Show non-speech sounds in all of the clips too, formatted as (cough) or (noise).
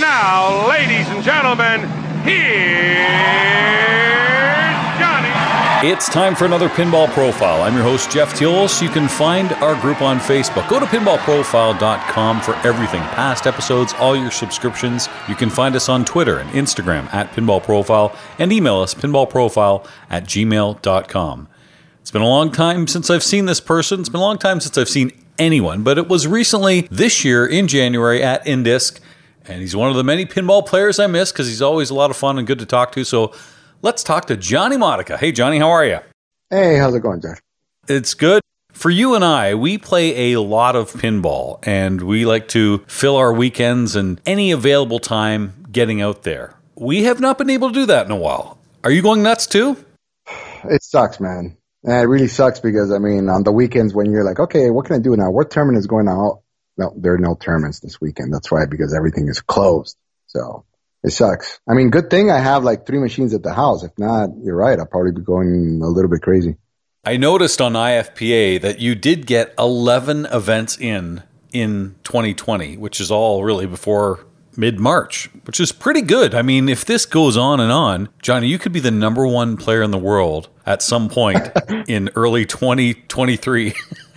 Now, ladies and gentlemen, here's Johnny. It's time for another Pinball Profile. I'm your host, Jeff Teolis. You can find our group on Facebook. Go to pinballprofile.com for everything past episodes, all your subscriptions. You can find us on Twitter and Instagram at Pinball Profile and email us pinballprofile at gmail.com. It's been a long time since I've seen this person. It's been a long time since I've seen anyone, but it was recently this year in January at Indisc. And he's one of the many pinball players I miss because he's always a lot of fun and good to talk to. So let's talk to Johnny Modica. Hey, Johnny, how are you? Hey, how's it going, Jeff? It's good. For you and I, we play a lot of pinball and we like to fill our weekends and any available time getting out there. We have not been able to do that in a while. Are you going nuts too? It sucks, man. And it really sucks because, I mean, on the weekends when you're like, okay, what can I do now? What tournament is going on? No, there are no tournaments this weekend. That's why, because everything is closed. So it sucks. I mean, good thing I have like three machines at the house. If not, you're right. I'll probably be going a little bit crazy. I noticed on IFPA that you did get 11 events in in 2020, which is all really before mid March, which is pretty good. I mean, if this goes on and on, Johnny, you could be the number one player in the world at some point (laughs) in early 2023. (laughs)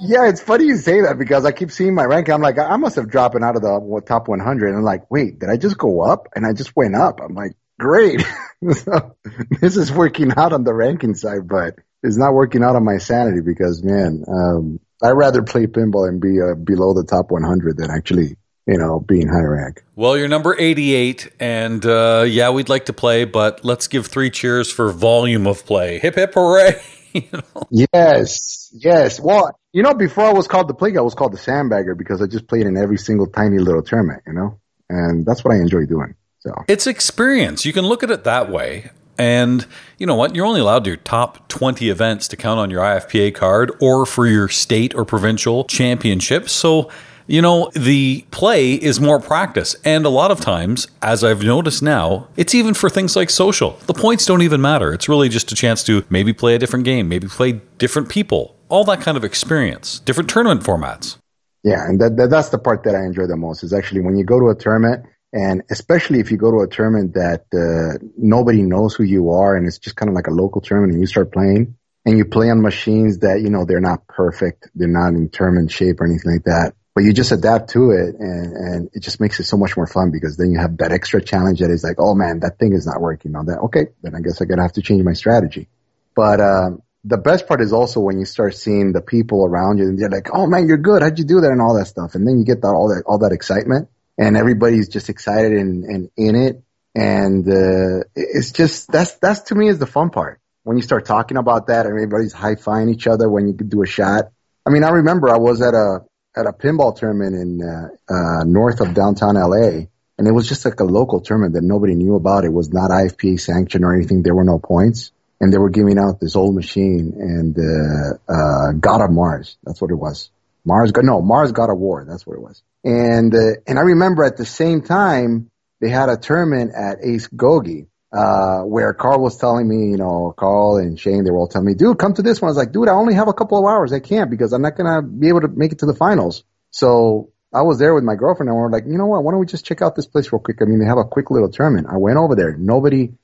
Yeah, it's funny you say that because I keep seeing my ranking. I'm like, I must have dropped out of the top 100. And I'm like, wait, did I just go up? And I just went up. I'm like, great. (laughs) so, this is working out on the ranking side, but it's not working out on my sanity because, man, um, I'd rather play pinball and be uh, below the top 100 than actually, you know, being high rank. Well, you're number 88, and uh, yeah, we'd like to play, but let's give three cheers for volume of play. Hip hip hooray! (laughs) (laughs) you know? Yes, yes. Well, you know, before I was called the plague, I was called the sandbagger because I just played in every single tiny little tournament, you know, and that's what I enjoy doing. So it's experience. You can look at it that way. And you know what? You're only allowed your top 20 events to count on your IFPA card or for your state or provincial championships. So, you know, the play is more practice. And a lot of times, as I've noticed now, it's even for things like social. The points don't even matter. It's really just a chance to maybe play a different game, maybe play different people, all that kind of experience, different tournament formats. Yeah, and that, that, that's the part that I enjoy the most is actually when you go to a tournament and especially if you go to a tournament that uh, nobody knows who you are and it's just kind of like a local tournament and you start playing and you play on machines that, you know, they're not perfect. They're not in tournament shape or anything like that. But you just adapt to it and, and it just makes it so much more fun because then you have that extra challenge that is like, oh man, that thing is not working on that. Okay, then I guess going to have to change my strategy. But, um, the best part is also when you start seeing the people around you and they're like, "Oh man, you're good. How'd you do that?" and all that stuff, and then you get that all that all that excitement, and everybody's just excited and, and in it, and uh, it's just that's that's to me is the fun part when you start talking about that, and everybody's high fiving each other when you do a shot. I mean, I remember I was at a at a pinball tournament in uh, uh, north of downtown LA, and it was just like a local tournament that nobody knew about. It was not IFPA sanctioned or anything. There were no points and they were giving out this old machine and uh, uh, God of Mars. That's what it was. Mars, got no, Mars God of War. That's what it was. And uh, and I remember at the same time they had a tournament at Ace Gogi. Uh, where Carl was telling me, you know, Carl and Shane, they were all telling me, dude, come to this one. I was like, dude, I only have a couple of hours. I can't because I'm not going to be able to make it to the finals. So I was there with my girlfriend and we are like, you know what? Why don't we just check out this place real quick? I mean, they have a quick little tournament. I went over there. Nobody,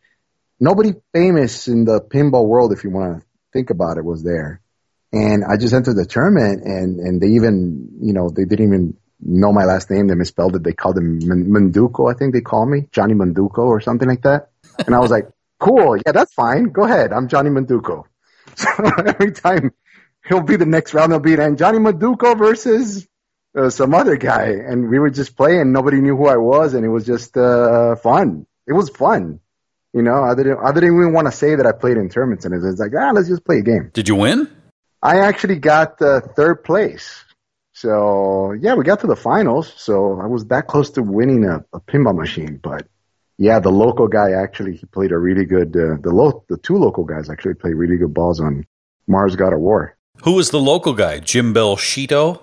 nobody famous in the pinball world, if you want to think about it, was there. And I just entered the tournament and, and they even, you know, they didn't even know my last name. They misspelled it. They called him Manduco, I think they call me. Johnny Manduco or something like that. And I was like, cool. Yeah, that's fine. Go ahead. I'm Johnny Manduco. (laughs) So every time he'll be the next round, he'll be and Johnny Manduco versus uh, some other guy. And we would just play and nobody knew who I was. And it was just, uh, fun. It was fun. You know, I didn't, I didn't even want to say that I played in tournaments, and it's like, ah, let's just play a game. Did you win? I actually got uh, third place. So yeah, we got to the finals. So I was that close to winning a, a pinball machine, but yeah, the local guy actually he played a really good. Uh, the lo- the two local guys actually played really good balls on Mars God of War. Who was the local guy? Jim Belsito?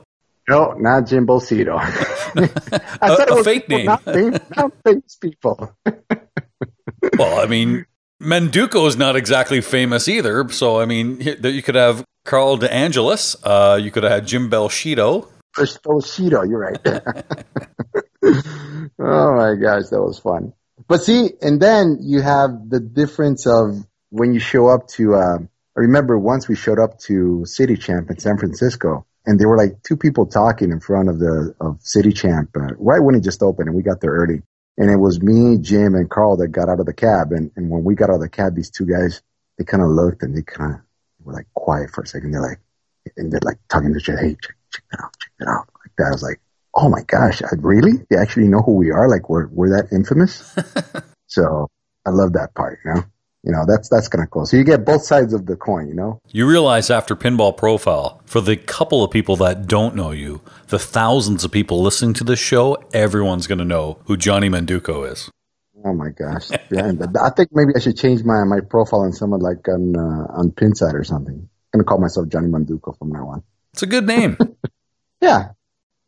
No, not Jim Belsito. (laughs) (laughs) I said a, it was fake people, name, not famous, not famous people. (laughs) well, I mean, Manduco is not exactly famous either. So, I mean, you could have Carl DeAngelis. Uh, you could have had Jim Belsito. Belsito, you're right. oh my gosh, that was fun. But see, and then you have the difference of when you show up to. Uh, I remember once we showed up to City Champ in San Francisco, and there were like two people talking in front of the of City Champ uh, right when it just opened, and we got there early. And it was me, Jim, and Carl that got out of the cab. And, and when we got out of the cab, these two guys, they kind of looked and they kind of were like quiet for a second. They're like, and they're like talking to each other, hey, check, check that out, check that out. Like that. I was like, oh my gosh, I, really? They actually know who we are? Like we're, we're that infamous? (laughs) so I love that part, you know? you know that's that's kind of cool. So you get both sides of the coin, you know. You realize after Pinball Profile, for the couple of people that don't know you, the thousands of people listening to this show, everyone's going to know who Johnny Manduco is. Oh my gosh! Yeah, I think maybe I should change my my profile on someone like on uh, on Pinside or something. I'm gonna call myself Johnny Manduco from now on. It's a good name. (laughs) yeah,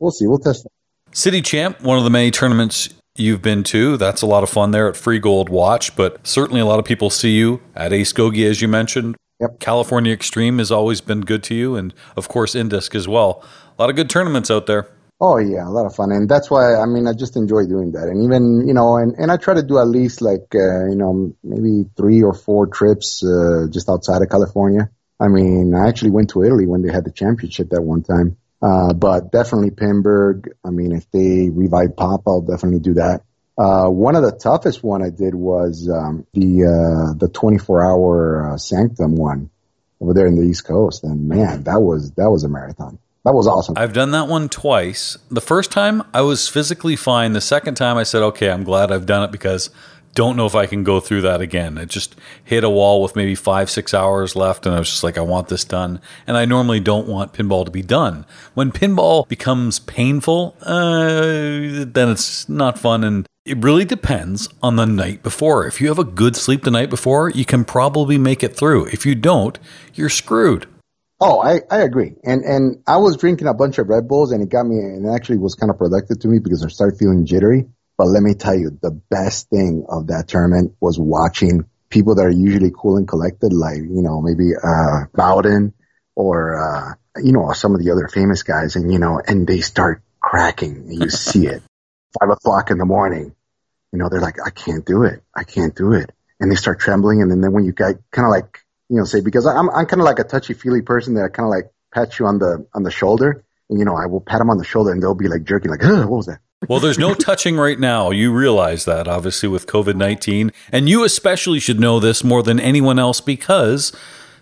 we'll see. We'll test it. City Champ, one of the many tournaments you've been to. That's a lot of fun there at Free Gold Watch, but certainly a lot of people see you at Ace Gogi, as you mentioned. Yep. California Extreme has always been good to you, and of course, Indisc as well. A lot of good tournaments out there. Oh yeah, a lot of fun, and that's why I mean I just enjoy doing that, and even you know, and and I try to do at least like uh, you know maybe three or four trips uh, just outside of California. I mean, I actually went to Italy when they had the championship that one time. Uh, but definitely Pinburgh. I mean, if they revive Pop, I'll definitely do that. Uh, one of the toughest one I did was um, the uh, the 24 hour uh, Sanctum one over there in the East Coast, and man, that was that was a marathon. That was awesome. I've done that one twice. The first time I was physically fine. The second time I said, "Okay, I'm glad I've done it because don't know if I can go through that again. It just hit a wall with maybe five, six hours left, and I was just like, I want this done. And I normally don't want pinball to be done. When pinball becomes painful, uh, then it's not fun. And it really depends on the night before. If you have a good sleep the night before, you can probably make it through. If you don't, you're screwed. Oh, I, I agree. And and I was drinking a bunch of Red Bulls and it got me and it actually was kind of productive to me because I started feeling jittery. But let me tell you, the best thing of that tournament was watching people that are usually cool and collected, like, you know, maybe, uh, Bowen or, uh, you know, some of the other famous guys and, you know, and they start cracking and you (laughs) see it five o'clock in the morning. You know, they're like, I can't do it. I can't do it. And they start trembling. And then, then when you get kind of like, you know, say, because I'm, I'm kind of like a touchy feely person that I kind of like pat you on the, on the shoulder. And, you know, I will pat them on the shoulder and they'll be like jerking, like, what was that? Well, there's no touching right now. You realize that, obviously, with COVID 19. And you especially should know this more than anyone else because,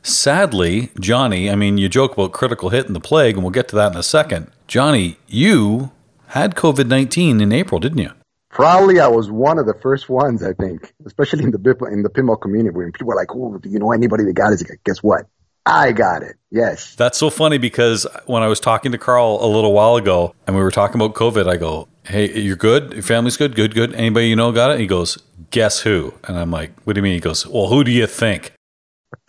sadly, Johnny, I mean, you joke about critical hit and the plague, and we'll get to that in a second. Johnny, you had COVID 19 in April, didn't you? Probably I was one of the first ones, I think, especially in the in the pinball community when people were like, oh, do you know anybody that got it? Like, Guess what? I got it. Yes. That's so funny because when I was talking to Carl a little while ago and we were talking about COVID, I go, Hey, you're good? Your family's good? Good, good. Anybody you know got it? he goes, Guess who? And I'm like, What do you mean? He goes, Well, who do you think? (laughs)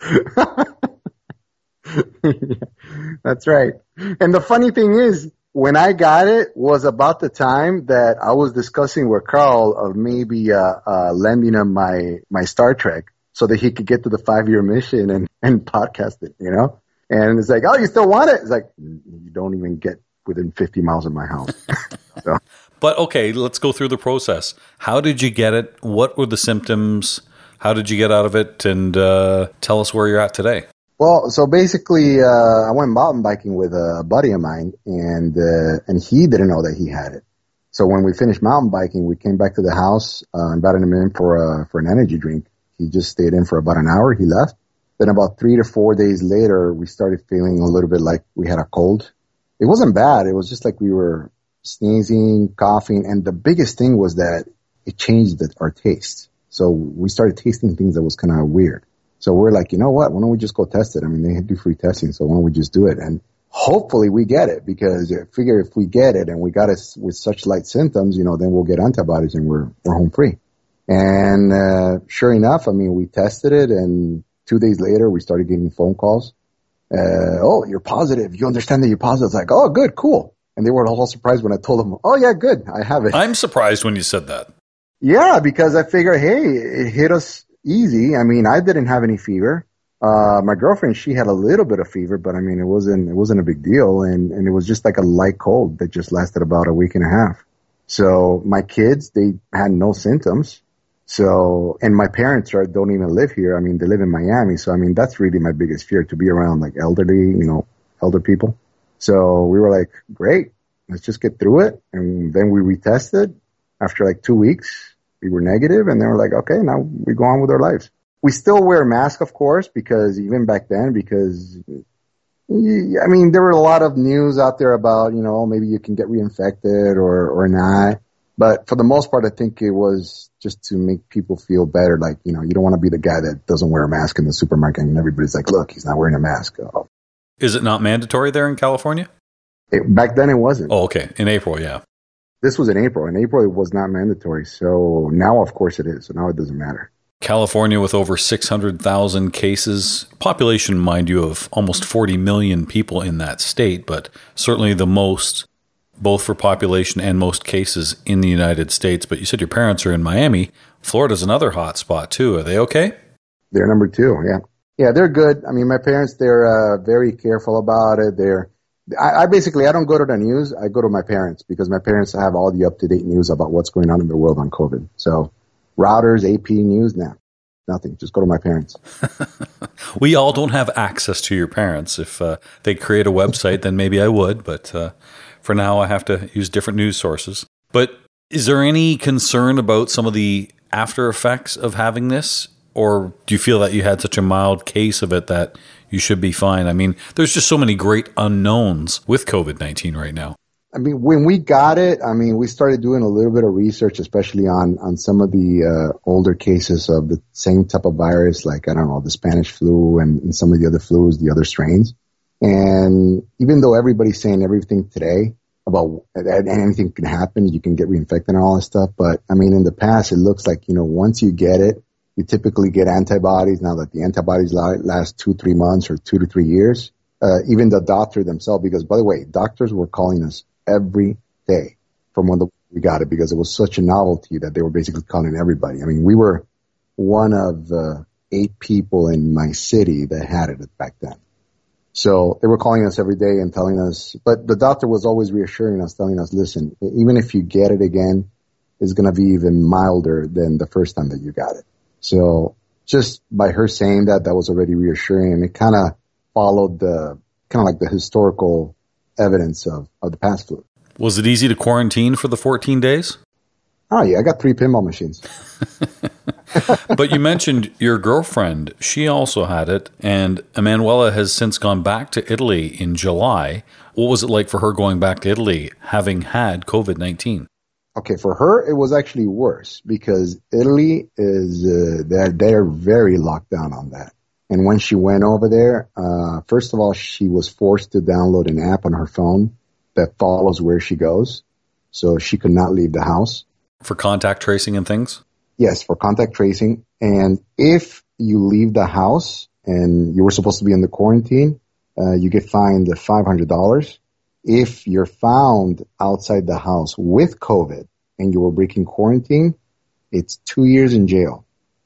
That's right. And the funny thing is, when I got it was about the time that I was discussing with Carl of maybe uh, uh, lending him my my Star Trek so that he could get to the five year mission and and podcast it, you know. And it's like, oh, you still want it? It's like you don't even get within 50 miles of my house. (laughs) so. But okay, let's go through the process. How did you get it? What were the symptoms? How did you get out of it? And uh, tell us where you're at today. Well, so basically, uh, I went mountain biking with a buddy of mine, and uh, and he didn't know that he had it. So when we finished mountain biking, we came back to the house, uh, invited him in for a, for an energy drink. He just stayed in for about an hour. He left. Then about three to four days later, we started feeling a little bit like we had a cold. It wasn't bad. It was just like we were sneezing, coughing, and the biggest thing was that it changed our taste. So we started tasting things that was kind of weird. So we're like, you know what? Why don't we just go test it? I mean, they do free testing, so why don't we just do it? And hopefully we get it because I figure if we get it and we got it with such light symptoms, you know, then we'll get antibodies and we're, we're home free. And, uh, sure enough, I mean, we tested it and two days later we started getting phone calls. Uh, oh, you're positive. You understand that you're positive. It's like, oh, good, cool. And they were all surprised when I told them, oh yeah, good. I have it. I'm surprised when you said that. Yeah, because I figure, hey, it hit us easy. I mean, I didn't have any fever. Uh, my girlfriend, she had a little bit of fever, but I mean, it wasn't, it wasn't a big deal. And, and it was just like a light cold that just lasted about a week and a half. So my kids, they had no symptoms. So, and my parents are, don't even live here. I mean, they live in Miami. So, I mean, that's really my biggest fear to be around like elderly, you know, elder people. So we were like, great, let's just get through it. And then we retested after like two weeks. We were negative and then we're like, okay, now we go on with our lives. We still wear masks, of course, because even back then, because I mean, there were a lot of news out there about, you know, maybe you can get reinfected or, or not. But for the most part, I think it was just to make people feel better. Like, you know, you don't want to be the guy that doesn't wear a mask in the supermarket and everybody's like, look, he's not wearing a mask. Oh. Is it not mandatory there in California? It, back then it wasn't. Oh, okay. In April, yeah. This was in April. In April, it was not mandatory. So now, of course, it is. So now it doesn't matter. California with over 600,000 cases, population, mind you, of almost 40 million people in that state, but certainly the most, both for population and most cases in the United States. But you said your parents are in Miami. Florida's another hot spot, too. Are they okay? They're number two, yeah. Yeah, they're good. I mean, my parents, they're uh, very careful about it. They're, I, I basically, I don't go to the news. I go to my parents because my parents have all the up to date news about what's going on in the world on COVID. So, Reuters, AP news, now nothing. Just go to my parents. (laughs) we all don't have access to your parents. If uh, they create a website, then maybe I would. But uh, for now, I have to use different news sources. But is there any concern about some of the after effects of having this? Or do you feel that you had such a mild case of it that you should be fine? I mean, there's just so many great unknowns with COVID 19 right now. I mean, when we got it, I mean, we started doing a little bit of research, especially on, on some of the uh, older cases of the same type of virus, like, I don't know, the Spanish flu and, and some of the other flus, the other strains. And even though everybody's saying everything today about anything can happen, you can get reinfected and all that stuff. But I mean, in the past, it looks like, you know, once you get it, you typically get antibodies. Now that the antibodies last two, three months or two to three years, uh, even the doctor themselves, because by the way, doctors were calling us every day from when the, we got it because it was such a novelty that they were basically calling everybody. I mean, we were one of the eight people in my city that had it back then. So they were calling us every day and telling us, but the doctor was always reassuring us, telling us, listen, even if you get it again, it's going to be even milder than the first time that you got it. So just by her saying that, that was already reassuring and it kind of followed the kind of like the historical evidence of, of the past flu. Was it easy to quarantine for the 14 days? Oh, yeah. I got three pinball machines. (laughs) but you mentioned your girlfriend. She also had it, and Emanuela has since gone back to Italy in July. What was it like for her going back to Italy having had COVID 19? Okay, for her, it was actually worse because Italy is, uh, they're, they're very locked down on that. And when she went over there, uh, first of all, she was forced to download an app on her phone that follows where she goes. So she could not leave the house. For contact tracing and things? Yes, for contact tracing. And if you leave the house and you were supposed to be in the quarantine, uh, you get fined $500. If you're found outside the house with COVID and you were breaking quarantine, it's two years in jail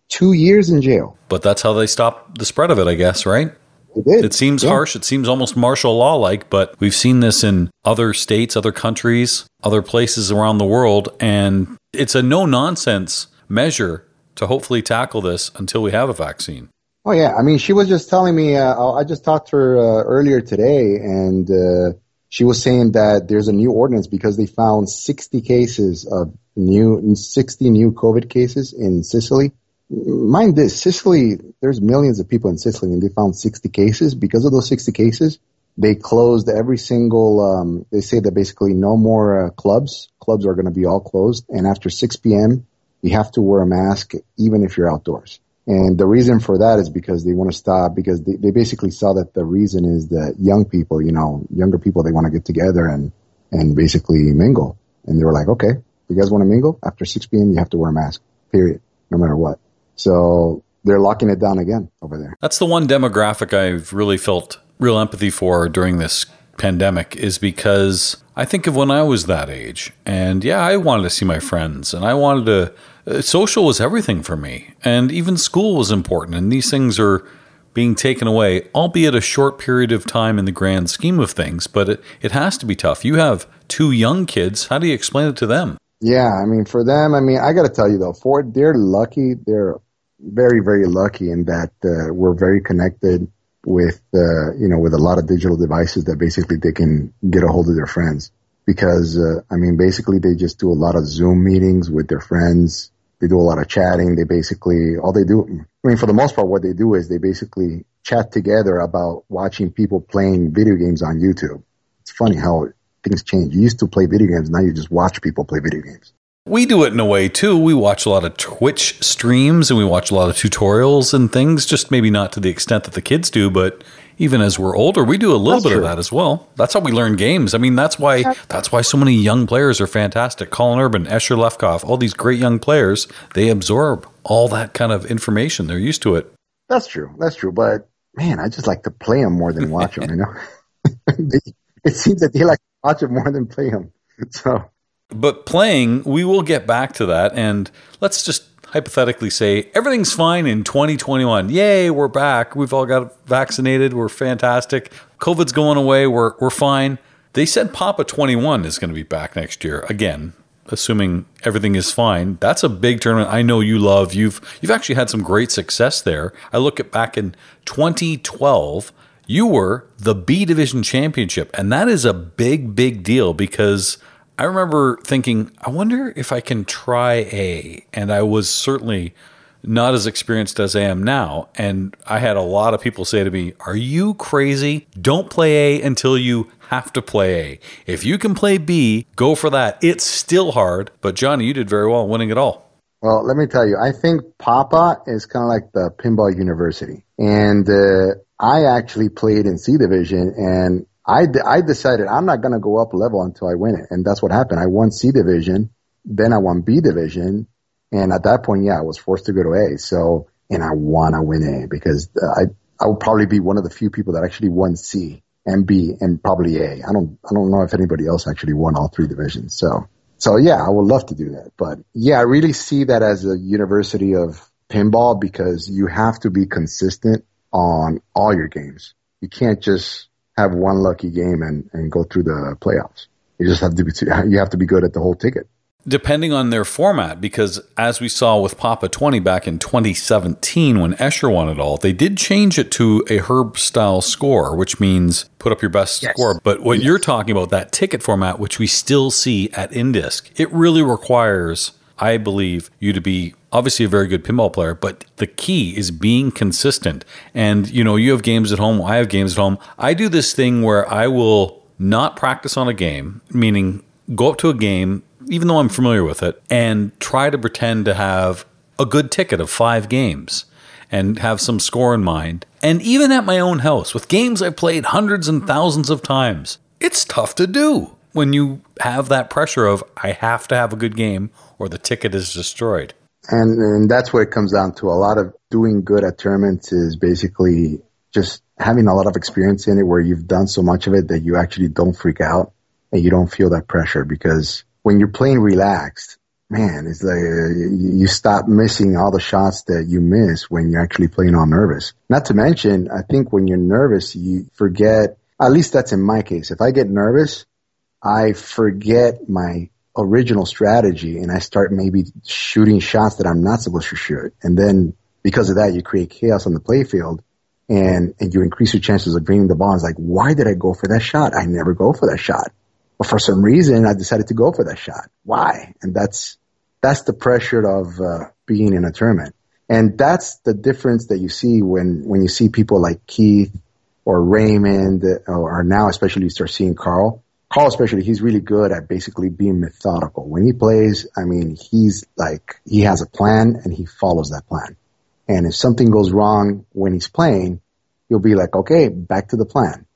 two years in jail. But that's how they stop the spread of it, I guess, right? It. It seems yeah. harsh. It seems almost martial law like, but we've seen this in other states, other countries, other places around the world. And it's a no nonsense measure to hopefully tackle this until we have a vaccine. Oh, yeah. I mean, she was just telling me, uh, I just talked to her uh, earlier today, and uh, she was saying that there's a new ordinance because they found 60 cases of new, 60 new COVID cases in Sicily mind this, Sicily, there's millions of people in Sicily and they found 60 cases. Because of those 60 cases, they closed every single, um, they say that basically no more uh, clubs. Clubs are going to be all closed. And after 6 p.m., you have to wear a mask even if you're outdoors. And the reason for that is because they want to stop because they, they basically saw that the reason is that young people, you know, younger people, they want to get together and, and basically mingle. And they were like, okay, you guys want to mingle? After 6 p.m., you have to wear a mask, period, no matter what. So they're locking it down again over there. That's the one demographic I've really felt real empathy for during this pandemic is because I think of when I was that age. And yeah, I wanted to see my friends and I wanted to. Uh, social was everything for me. And even school was important. And these things are being taken away, albeit a short period of time in the grand scheme of things. But it, it has to be tough. You have two young kids. How do you explain it to them? Yeah, I mean, for them, I mean, I got to tell you though, Ford, they're lucky. They're very, very lucky in that uh, we're very connected with, uh, you know, with a lot of digital devices that basically they can get a hold of their friends. Because, uh, I mean, basically they just do a lot of Zoom meetings with their friends. They do a lot of chatting. They basically, all they do, I mean, for the most part, what they do is they basically chat together about watching people playing video games on YouTube. It's funny how things change. You used to play video games. Now you just watch people play video games. We do it in a way too. We watch a lot of Twitch streams and we watch a lot of tutorials and things, just maybe not to the extent that the kids do, but even as we're older, we do a little that's bit true. of that as well. That's how we learn games. I mean, that's why that's why so many young players are fantastic. Colin Urban, Escher Lefkoff, all these great young players, they absorb all that kind of information. They're used to it. That's true. That's true. But man, I just like to play them more than watch them, you know? (laughs) it seems that they like to watch them more than play them. So but playing, we will get back to that. And let's just hypothetically say everything's fine in 2021. Yay, we're back. We've all got vaccinated. We're fantastic. COVID's going away. We're, we're fine. They said Papa 21 is going to be back next year. Again, assuming everything is fine. That's a big tournament. I know you love. You've you've actually had some great success there. I look at back in 2012, you were the B division championship, and that is a big big deal because I remember thinking, I wonder if I can try A. And I was certainly not as experienced as I am now. And I had a lot of people say to me, Are you crazy? Don't play A until you have to play A. If you can play B, go for that. It's still hard. But Johnny, you did very well winning it all. Well, let me tell you, I think Papa is kind of like the pinball university. And uh, I actually played in C division and I, decided I'm not going to go up level until I win it. And that's what happened. I won C division, then I won B division. And at that point, yeah, I was forced to go to A. So, and I want to win A because uh, I, I will probably be one of the few people that actually won C and B and probably A. I don't, I don't know if anybody else actually won all three divisions. So, so yeah, I would love to do that. But yeah, I really see that as a university of pinball because you have to be consistent on all your games. You can't just have one lucky game and, and go through the playoffs. You just have to be (laughs) you have to be good at the whole ticket. Depending on their format, because as we saw with Papa 20 back in 2017 when Escher won it all, they did change it to a Herb style score, which means put up your best yes. score. But what yes. you're talking about, that ticket format, which we still see at Indisc, it really requires, I believe, you to be obviously a very good pinball player, but the key is being consistent. And you know, you have games at home, I have games at home. I do this thing where I will not practice on a game, meaning go up to a game even though I'm familiar with it and try to pretend to have a good ticket of 5 games and have some score in mind. And even at my own house with games I've played hundreds and thousands of times, it's tough to do when you have that pressure of I have to have a good game or the ticket is destroyed. And, and that's what it comes down to. A lot of doing good at tournaments is basically just having a lot of experience in it where you've done so much of it that you actually don't freak out and you don't feel that pressure because when you're playing relaxed, man, it's like you stop missing all the shots that you miss when you're actually playing all nervous. Not to mention, I think when you're nervous, you forget, at least that's in my case. If I get nervous, I forget my original strategy and I start maybe shooting shots that I'm not supposed to shoot. And then because of that, you create chaos on the playfield and, and you increase your chances of draining the ball. It's like, why did I go for that shot? I never go for that shot. But for some reason, I decided to go for that shot. Why? And that's, that's the pressure of uh, being in a tournament. And that's the difference that you see when, when you see people like Keith or Raymond or now especially you start seeing Carl Carl especially, he's really good at basically being methodical. When he plays, I mean, he's like, he has a plan and he follows that plan. And if something goes wrong when he's playing, he'll be like, okay, back to the plan.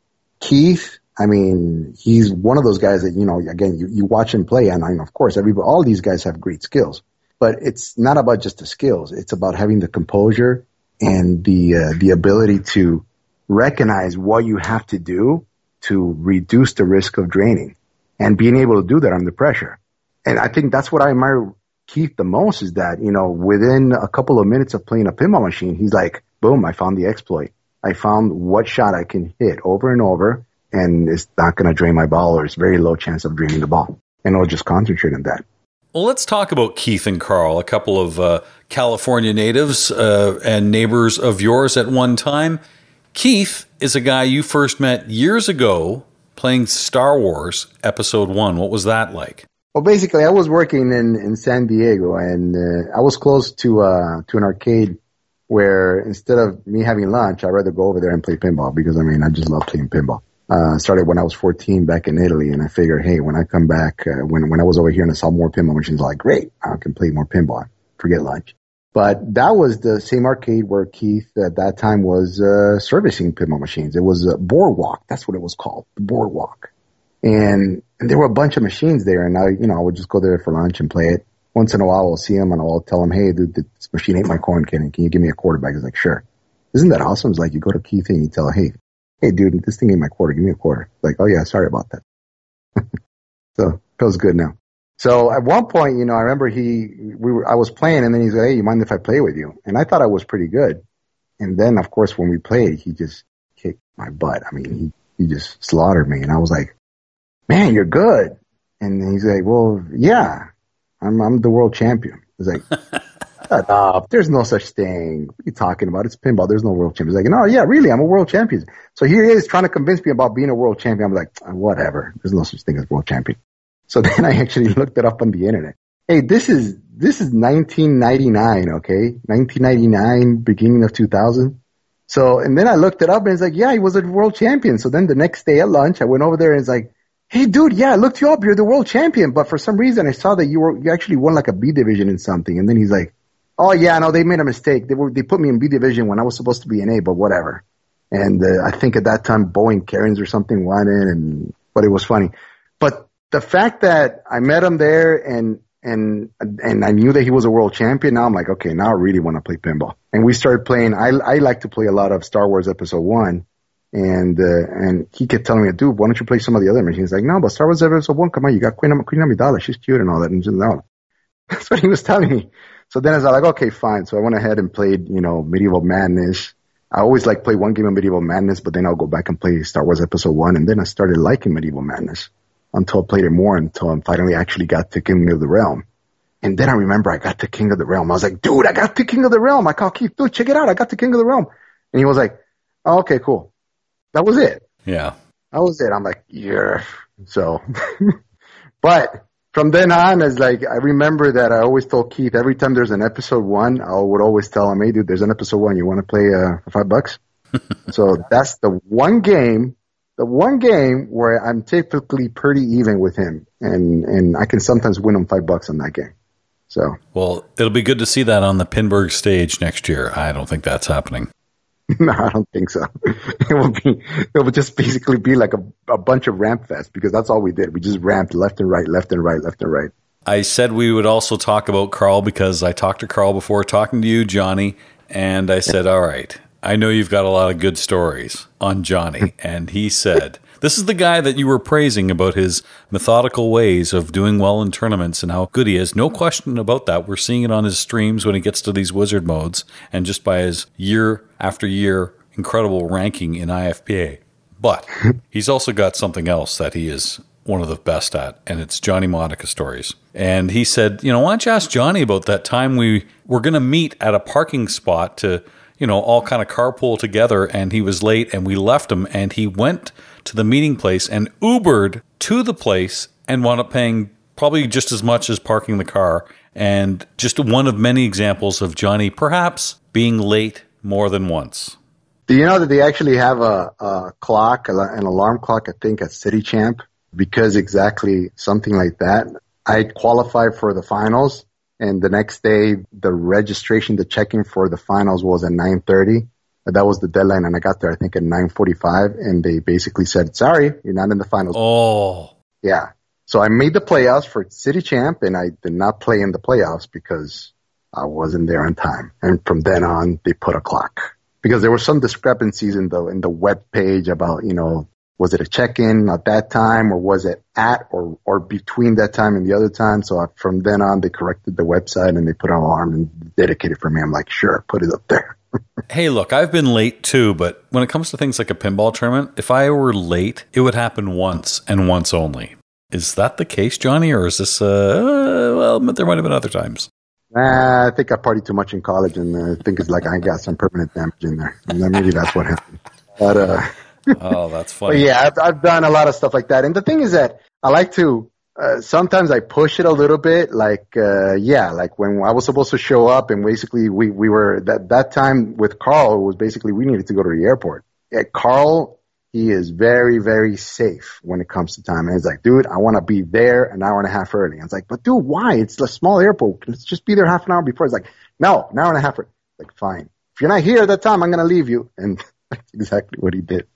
Keith, I mean, he's one of those guys that, you know, again, you, you watch him play and I mean, of course, every, all these guys have great skills, but it's not about just the skills. It's about having the composure and the, uh, the ability to recognize what you have to do to reduce the risk of draining and being able to do that under pressure. And I think that's what I admire Keith the most is that, you know, within a couple of minutes of playing a pinball machine, he's like, boom, I found the exploit. I found what shot I can hit over and over and it's not going to drain my ball or it's very low chance of draining the ball. And I'll just concentrate on that. Well, let's talk about Keith and Carl, a couple of uh, California natives uh, and neighbors of yours at one time. Keith is a guy you first met years ago playing Star Wars Episode 1. What was that like? Well, basically, I was working in, in San Diego, and uh, I was close to uh, to an arcade where instead of me having lunch, I'd rather go over there and play pinball because I mean, I just love playing pinball. Uh, started when I was 14 back in Italy, and I figured, hey, when I come back, uh, when when I was over here and I saw more pinball machines, like, great, I can play more pinball. Forget lunch. But that was the same arcade where Keith at that time was uh, servicing pinball machines. It was a Boardwalk. That's what it was called, the Boardwalk. And, and there were a bunch of machines there, and I, you know, I would just go there for lunch and play it. Once in a while, I'll see him and I'll tell him, "Hey, dude, this machine ate my corn candy. Can you give me a quarterback?" He's like, "Sure." Isn't that awesome? It's like you go to Keith and you tell, "Hey, hey, dude, this thing ate my quarter. Give me a quarter." Like, "Oh yeah, sorry about that." (laughs) so feels good now. So at one point, you know, I remember he, we were, I was playing and then he's like, Hey, you mind if I play with you? And I thought I was pretty good. And then of course, when we played, he just kicked my butt. I mean, he, he just slaughtered me. And I was like, man, you're good. And he's like, well, yeah, I'm, I'm the world champion. He's like, (laughs) shut up. There's no such thing. What are you talking about? It's pinball. There's no world champion. He's like, no, yeah, really, I'm a world champion. So here he is trying to convince me about being a world champion. I'm like, whatever. There's no such thing as world champion. So (laughs) then I actually looked it up on the internet. Hey, this is, this is 1999, okay? 1999, beginning of 2000. So, and then I looked it up and it's like, yeah, he was a world champion. So then the next day at lunch, I went over there and it's like, hey dude, yeah, I looked you up. You're the world champion. But for some reason I saw that you were, you actually won like a B division in something. And then he's like, oh yeah, no, they made a mistake. They were, they put me in B division when I was supposed to be in A, but whatever. And uh, I think at that time Bowen Kerins or something won in and, but it was funny. But the fact that I met him there and and and I knew that he was a world champion. Now I'm like, okay, now I really want to play pinball. And we started playing. I I like to play a lot of Star Wars Episode One, and uh, and he kept telling me, dude, why don't you play some of the other machines? Like, no, but Star Wars Episode One, come on, you got Queen Queen Amidala, she's cute and all that. And just, no, (laughs) that's what he was telling me. So then I was like, okay, fine. So I went ahead and played, you know, Medieval Madness. I always like play one game of Medieval Madness, but then I'll go back and play Star Wars Episode One, and then I started liking Medieval Madness until I played it more until I finally actually got to King of the Realm. And then I remember I got to King of the Realm. I was like, dude, I got to King of the Realm. I called Keith, dude, check it out. I got to King of the Realm. And he was like, oh, okay, cool. That was it. Yeah. That was it. I'm like, yeah. So, (laughs) but from then on, it's like, I remember that I always told Keith every time there's an episode one, I would always tell him, hey, dude, there's an episode one. You want to play uh, for five bucks? (laughs) so that's the one game the one game where I'm typically pretty even with him, and and I can sometimes win him five bucks on that game. So well, it'll be good to see that on the Pinburgh stage next year. I don't think that's happening. (laughs) no, I don't think so. (laughs) It will be it will just basically be like a, a bunch of ramp fest because that's all we did. We just ramped left and right, left and right, left and right. I said we would also talk about Carl because I talked to Carl before talking to you, Johnny, and I said, all right, I know you've got a lot of good stories on Johnny. (laughs) and he said, This is the guy that you were praising about his methodical ways of doing well in tournaments and how good he is. No question about that. We're seeing it on his streams when he gets to these wizard modes and just by his year after year incredible ranking in IFPA. But (laughs) he's also got something else that he is one of the best at, and it's Johnny Modica stories. And he said, You know, why don't you ask Johnny about that time we were going to meet at a parking spot to you know, all kind of carpool together and he was late and we left him and he went to the meeting place and Ubered to the place and wound up paying probably just as much as parking the car. And just one of many examples of Johnny perhaps being late more than once. Do you know that they actually have a, a clock, an alarm clock, I think, at City Champ? Because exactly something like that. I qualified for the finals and the next day, the registration, the checking for the finals was at 9:30. That was the deadline, and I got there I think at 9:45, and they basically said, "Sorry, you're not in the finals." Oh, yeah. So I made the playoffs for city champ, and I did not play in the playoffs because I wasn't there on time. And from then on, they put a clock because there were some discrepancies in the in the web page about you know was it a check-in at that time or was it at or, or between that time and the other time? So I, from then on, they corrected the website and they put an alarm and dedicated for me. I'm like, sure, put it up there. (laughs) hey, look, I've been late too, but when it comes to things like a pinball tournament, if I were late, it would happen once and once only. Is that the case, Johnny, or is this? Uh, uh, well, there might have been other times. Nah, I think I partied too much in college, and uh, I think it's like I got some permanent damage in there. And then maybe that's what happened. But uh, oh, that's but funny. yeah, I've, I've done a lot of stuff like that. And the thing is that I like to. Uh, sometimes I push it a little bit, like uh, yeah, like when I was supposed to show up, and basically we we were that that time with Carl was basically we needed to go to the airport. Yeah, Carl he is very, very safe when it comes to time. And he's like, dude, I want to be there an hour and a half early. I was like, but dude, why? It's a small airport. Let's just be there half an hour before. He's like, no, an hour and a half. Early. Like, fine. If you're not here at that time, I'm going to leave you. And (laughs) that's exactly what he did.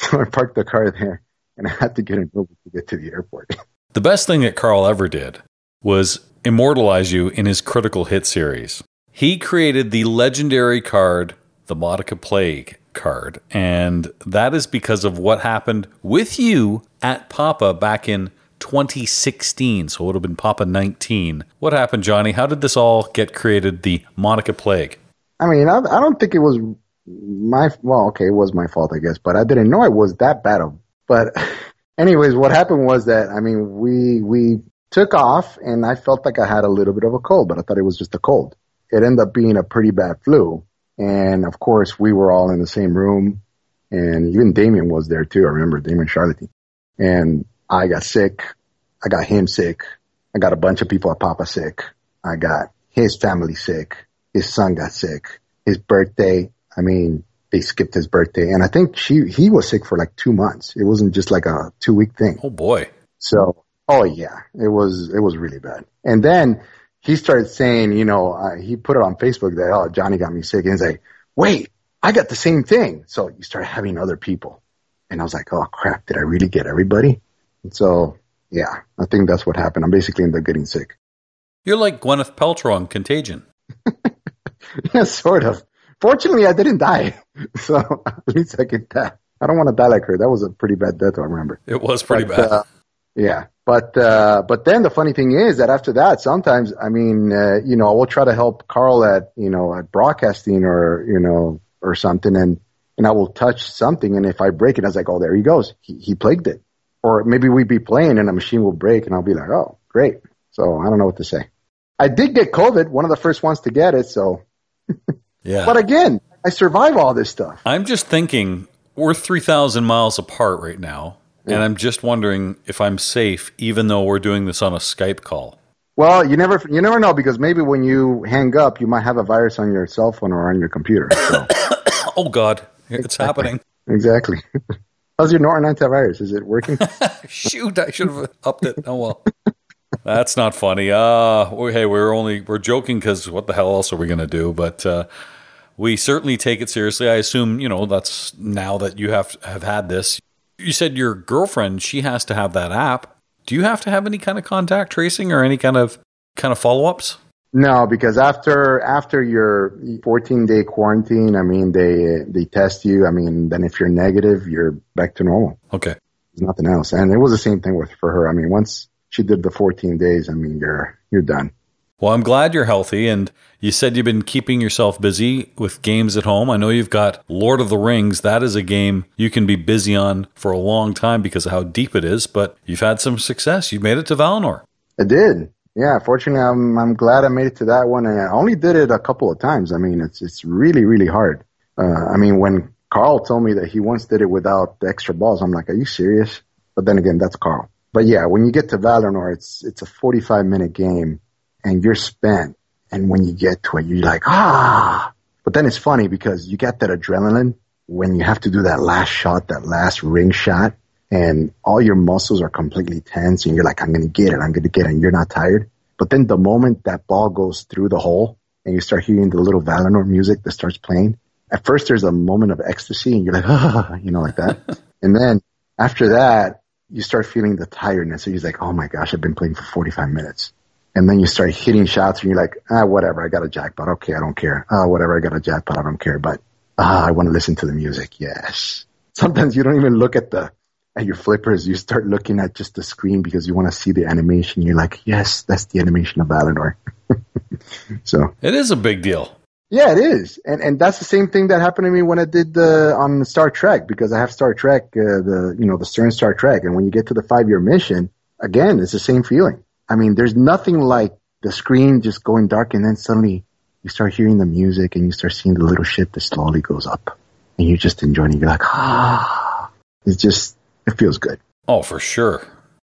So (laughs) I parked the car there and I had to get an Uber to get to the airport. (laughs) The best thing that Carl ever did was immortalize you in his critical hit series. He created the legendary card, the Modica Plague card. And that is because of what happened with you at Papa back in 2016. So it would have been Papa 19. What happened, Johnny? How did this all get created, the Modica Plague? I mean, I, I don't think it was my, well, okay, it was my fault, I guess, but I didn't know it was that bad of, but (laughs) anyways, what happened was that, I mean, we, we took off and I felt like I had a little bit of a cold, but I thought it was just a cold. It ended up being a pretty bad flu. And of course, we were all in the same room, and even Damien was there too. I remember Damien Charlotte. And I got sick. I got him sick. I got a bunch of people at Papa sick. I got his family sick. His son got sick. His birthday. I mean, they skipped his birthday, and I think she he was sick for like two months. It wasn't just like a two week thing. Oh boy. So, oh yeah, it was it was really bad. And then he started saying, you know, uh, he put it on Facebook that, oh, Johnny got me sick. And he's like, wait, I got the same thing. So you start having other people. And I was like, oh crap, did I really get everybody? And so, yeah, I think that's what happened. I'm basically ended up getting sick. You're like Gwyneth Paltrow on Contagion. (laughs) yeah, sort of. Fortunately, I didn't die. (laughs) So at least I get that. I don't want to die like her. That was a pretty bad death, I remember. It was pretty But, bad. uh, yeah, but uh, but then the funny thing is that after that, sometimes I mean, uh, you know, I will try to help Carl at you know at broadcasting or you know or something, and and I will touch something, and if I break it, I was like, oh, there he goes, he he plagued it, or maybe we'd be playing and a machine will break, and I'll be like, oh, great. So I don't know what to say. I did get COVID, one of the first ones to get it, so. (laughs) yeah. But again, I survive all this stuff. I'm just thinking we're 3,000 miles apart right now. And I'm just wondering if I'm safe, even though we're doing this on a Skype call. Well, you never you never know because maybe when you hang up, you might have a virus on your cell phone or on your computer. So. (coughs) Oh, God. It's happening. exactly. (laughs) How's your Norton antivirus? Is it working? (laughs) Shoot, I should have upped it. Oh, well. (laughs) That's not funny. Uh, we- hey, we're only, we're joking because what the hell else are we going to do? But, uh, we certainly take it seriously. I assume, you know, that's now that you have have had this. You said your girlfriend, she has to have that app. Do you have to have any kind of contact tracing or any kind of kind of follow-ups? no, because after after your 14 day quarantine, I mean they they test you. I mean, then if you're negative, you're back to normal. Okay. There's nothing else. And it was the same thing with for her. I mean, once she did the 14 days, I mean, you're you're done. Well, I'm glad you're healthy. And you said you've been keeping yourself busy with games at home. I know you've got Lord of the Rings. That is a game you can be busy on for a long time because of how deep it is. But you've had some success. You've made it to Valinor. I did. Yeah, fortunately, I'm I'm glad I made it to that one, and I only did it a couple of times. I mean, it's it's really really hard. Uh, I mean, when Carl told me that he once did it without the extra balls, I'm like, are you serious? But then again, that's Carl. But yeah, when you get to Valinor, it's it's a 45 minute game, and you're spent. And when you get to it, you're like, ah. But then it's funny because you get that adrenaline when you have to do that last shot, that last ring shot, and all your muscles are completely tense and you're like, I'm going to get it, I'm going to get it, and you're not tired. But then the moment that ball goes through the hole and you start hearing the little Valinor music that starts playing, at first there's a moment of ecstasy and you're like, ah, (laughs) you know, like that. (laughs) and then after that, you start feeling the tiredness. So you're like, oh my gosh, I've been playing for 45 minutes. And then you start hitting shots and you're like, ah, whatever, I got a jackpot. Okay, I don't care. Ah, whatever, I got a jackpot. I don't care. But, ah, I want to listen to the music. Yes. (laughs) Sometimes you don't even look at the, at your flippers. You start looking at just the screen because you want to see the animation. You're like, yes, that's the animation of Valinor. (laughs) so It is a big deal. Yeah, it is, and and that's the same thing that happened to me when I did the on Star Trek because I have Star Trek, uh, the you know the Stern Star Trek, and when you get to the five year mission, again, it's the same feeling. I mean, there's nothing like the screen just going dark and then suddenly you start hearing the music and you start seeing the little shit that slowly goes up and you're just enjoying it. You're like, ah, it's just, it feels good. Oh, for sure.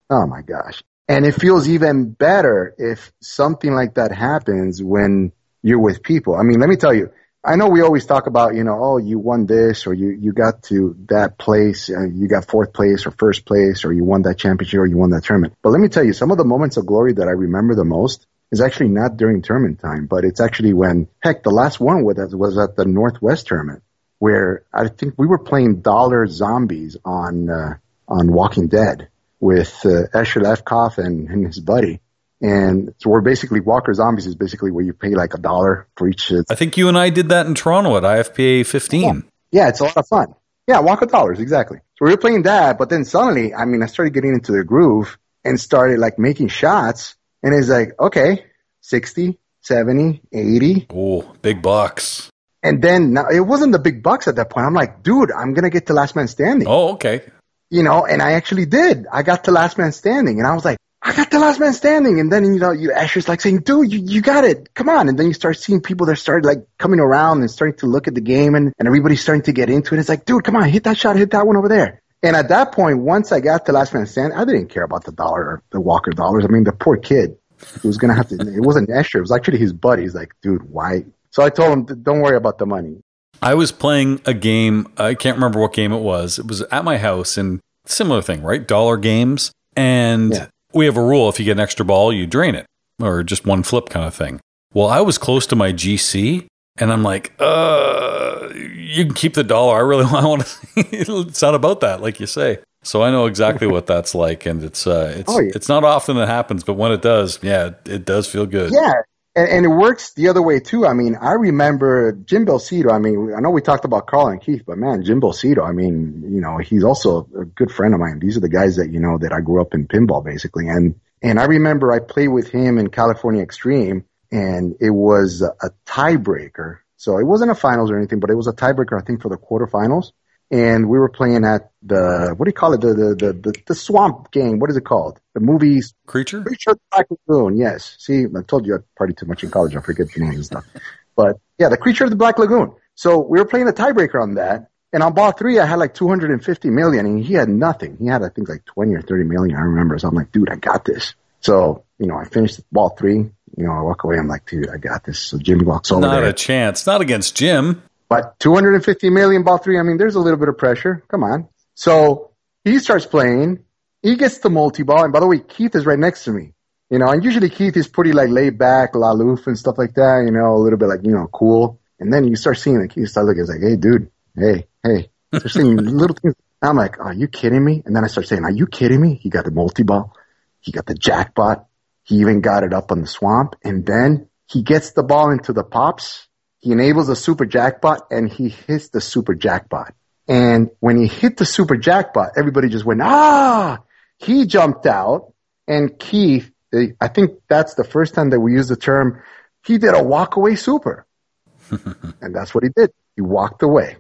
Oh my gosh. And it feels even better if something like that happens when you're with people. I mean, let me tell you, I know we always talk about, you know, oh, you won this or you, you got to that place, uh, you got fourth place or first place or you won that championship or you won that tournament. But let me tell you, some of the moments of glory that I remember the most is actually not during tournament time, but it's actually when, heck, the last one was was at the Northwest tournament where I think we were playing dollar zombies on, uh, on Walking Dead with uh, Escher Lefkoff and, and his buddy. And so we're basically Walker Zombies is basically where you pay like a dollar for each. Uh, I think you and I did that in Toronto at IFPA 15. Yeah. yeah, it's a lot of fun. Yeah, Walker Dollars, exactly. So we were playing that, but then suddenly, I mean, I started getting into the groove and started like making shots. And it's like, okay, 60, 70, 80. Oh, big bucks. And then now it wasn't the big bucks at that point. I'm like, dude, I'm going to get to last man standing. Oh, okay. You know, and I actually did. I got to last man standing and I was like, I got the last man standing. And then, you know, you Escher's like saying, dude, you, you got it. Come on. And then you start seeing people that started like coming around and starting to look at the game and, and everybody's starting to get into it. It's like, dude, come on, hit that shot, hit that one over there. And at that point, once I got the last man standing, I didn't care about the dollar or the Walker dollars. I mean, the poor kid who was going to have to, it wasn't Escher. It was actually his buddy. He's like, dude, why? So I told him, don't worry about the money. I was playing a game. I can't remember what game it was. It was at my house and similar thing, right? Dollar games. And yeah we have a rule if you get an extra ball, you drain it, or just one flip kind of thing. Well, I was close to my GC, and I'm like, uh, you can keep the dollar. I really (laughs) want to. (laughs) it's not about that, like you say. So I know exactly what that's like, and it's uh, it's oh, yeah. it's not often it happens, but when it does, yeah, it does feel good. Yeah, and, and, it works the other way too. I mean, I remember Jim Belsito. I mean, I know we talked about Carl and Keith, but man, Jim Belsito. I mean, you know, he's also a good friend of mine. These are the guys that you know that I grew up in pinball basically, and and I remember I played with him in California Extreme, and it was a tiebreaker. So it wasn't a finals or anything, but it was a tiebreaker. I think for the quarterfinals and we were playing at the what do you call it? The the the, the, the swamp game. What is it called? The movies creature? Creature the black lagoon yes. See i told you i partied too much in college. I forget the names and stuff. But yeah the creature of the black lagoon. So we were playing a tiebreaker on that. And on ball three i had like 250 million and he had nothing. He had i think like 20 or 30 million i remember. So i'm like dude i got this. So you know i finished ball three. You know i walk away. I'm like dude i got this. So jim walks over not there. a chance. Not against jim but 250 million ball three, I mean, there's a little bit of pressure. Come on. So he starts playing. He gets the multi ball. And by the way, Keith is right next to me. You know, and usually Keith is pretty like laid back, la loof and stuff like that, you know, a little bit like, you know, cool. And then you start seeing like Keith starts looking, he's like, hey, dude, hey, hey. (laughs) Start seeing little things. I'm like, are you kidding me? And then I start saying, are you kidding me? He got the multi ball. He got the jackpot. He even got it up on the swamp. And then he gets the ball into the pops he enables a super jackpot and he hits the super jackpot. And when he hit the super jackpot, everybody just went, ah, he jumped out and Keith, I think that's the first time that we use the term, he did a walk away super. (laughs) and that's what he did. He walked away.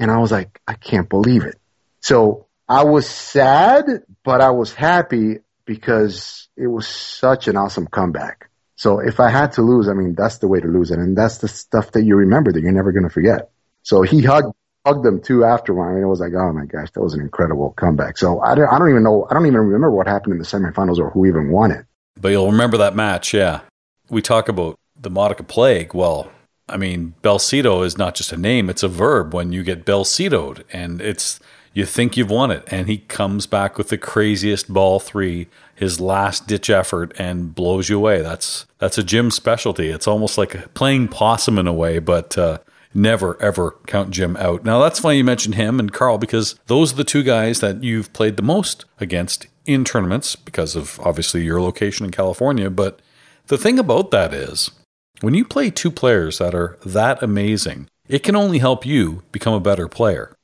And I was like, I can't believe it. So I was sad, but I was happy because it was such an awesome comeback. So if I had to lose, I mean, that's the way to lose it. And that's the stuff that you remember that you're never going to forget. So he hugged, hugged them too after. I mean, it was like, oh my gosh, that was an incredible comeback. So I don't, I don't even know. I don't even remember what happened in the semifinals or who even won it. But you'll remember that match. Yeah. We talk about the Modica plague. Well, I mean, Belsito is not just a name, it's a verb when you get Belsitoed. And it's, you think you've won it. And he comes back with the craziest ball three his last ditch effort and blows you away. That's that's a Jim specialty. It's almost like playing possum in a way, but uh, never ever count Jim out. Now that's funny you mentioned him and Carl because those are the two guys that you've played the most against in tournaments because of obviously your location in California. But the thing about that is when you play two players that are that amazing, it can only help you become a better player.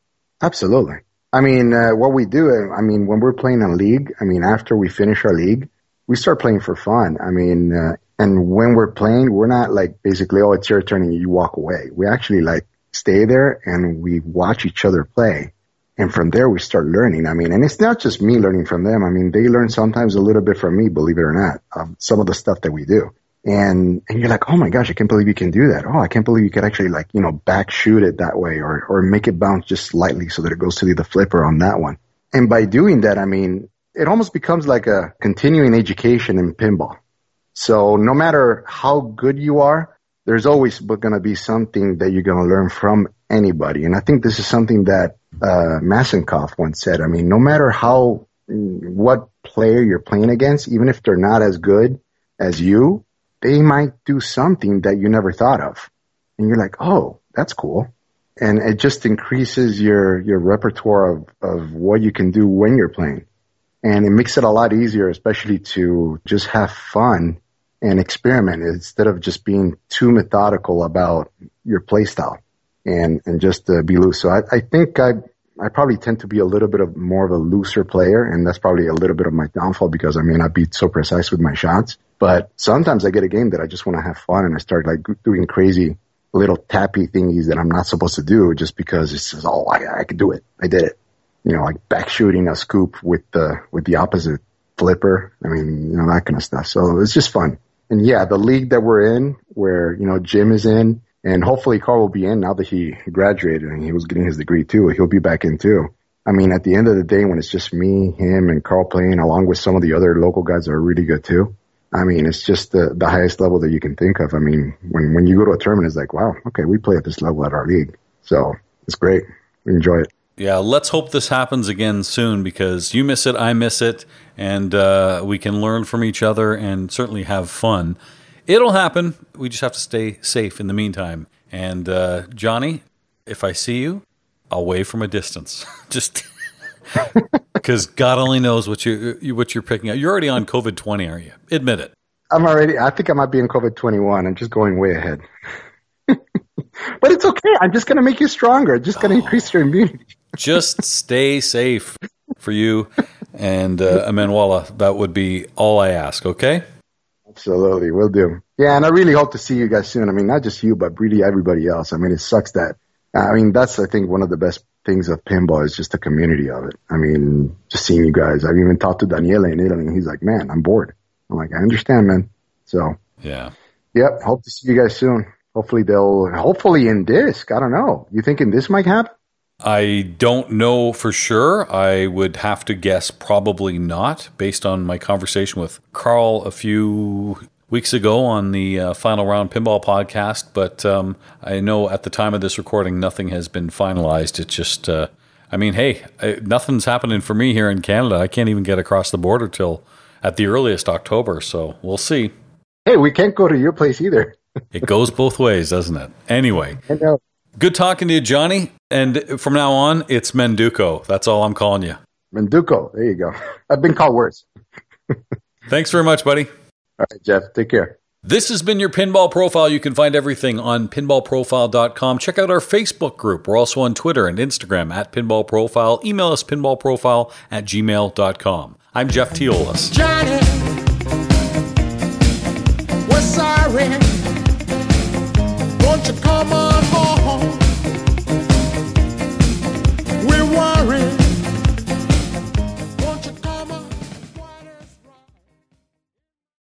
Absolutely. I mean, uh, what we do, uh, I mean, when we're playing in a league, I mean, after we finish our league, we start playing for fun. I mean, uh, and when we're playing, we're not like basically, oh, it's your turn and you walk away. We actually like stay there and we watch each other play. And from there, we start learning. I mean, and it's not just me learning from them. I mean, they learn sometimes a little bit from me, believe it or not, um, some of the stuff that we do. And, and you're like, oh my gosh, I can't believe you can do that. Oh, I can't believe you could actually like, you know, back shoot it that way or, or make it bounce just slightly so that it goes to the flipper on that one. And by doing that, I mean, it almost becomes like a continuing education in pinball. So no matter how good you are, there's always going to be something that you're going to learn from anybody. And I think this is something that uh, once said. I mean, no matter how what player you're playing against, even if they're not as good as you, they might do something that you never thought of. And you're like, oh, that's cool. And it just increases your, your repertoire of, of what you can do when you're playing. And it makes it a lot easier, especially to just have fun and experiment instead of just being too methodical about your play style and, and just uh, be loose. So I, I think I, I probably tend to be a little bit of more of a looser player, and that's probably a little bit of my downfall because I may not be so precise with my shots. But sometimes I get a game that I just want to have fun and I start like doing crazy little tappy thingies that I'm not supposed to do just because it's just, oh, I, I could do it. I did it. You know, like back shooting a scoop with the, with the opposite flipper. I mean, you know, that kind of stuff. So it's just fun. And yeah, the league that we're in where, you know, Jim is in and hopefully Carl will be in now that he graduated and he was getting his degree too. He'll be back in too. I mean, at the end of the day, when it's just me, him, and Carl playing along with some of the other local guys that are really good too, I mean, it's just the, the highest level that you can think of. I mean, when, when you go to a tournament, it's like, wow, okay, we play at this level at our league. So it's great. We enjoy it. Yeah, let's hope this happens again soon because you miss it, I miss it, and uh, we can learn from each other and certainly have fun. It'll happen. We just have to stay safe in the meantime. And uh, Johnny, if I see you, I'll wave from a distance. (laughs) just (laughs) because God only knows what you what you're picking up. You're already on COVID twenty, aren't you? Admit it. I'm already. I think I might be in COVID twenty one. I'm just going way ahead. (laughs) but it's okay. I'm just going to make you stronger. Just going to oh. increase your immunity. (laughs) just stay safe for you and uh, Amenwala. That would be all I ask. Okay. Absolutely, we'll do. Yeah, and I really hope to see you guys soon. I mean, not just you, but really everybody else. I mean, it sucks that. I mean, that's I think one of the best things of pinball is just the community of it. I mean, just seeing you guys. I've even talked to Daniele in Italy, and he's like, "Man, I'm bored." I'm like, "I understand, man." So yeah, yep. Hope to see you guys soon. Hopefully they'll. Hopefully in disc. I don't know. You thinking this might happen? I don't know for sure. I would have to guess probably not, based on my conversation with Carl a few weeks ago on the uh, Final Round Pinball podcast. But um, I know at the time of this recording, nothing has been finalized. It's just, uh, I mean, hey, I, nothing's happening for me here in Canada. I can't even get across the border till at the earliest October. So we'll see. Hey, we can't go to your place either. it goes both ways, doesn't it? Anyway. Good talking to you, Johnny. And from now on, it's Menduko. That's all I'm calling you. Menduko. There you go. I've been called worse. Thanks very much, buddy. All right, Jeff. Take care. This has been your Pinball Profile. You can find everything on pinballprofile.com. Check out our Facebook group. We're also on Twitter and Instagram at Pinball Profile. Email us pinballprofile at gmail.com. I'm Jeff Teolis. Johnny, we're sorry.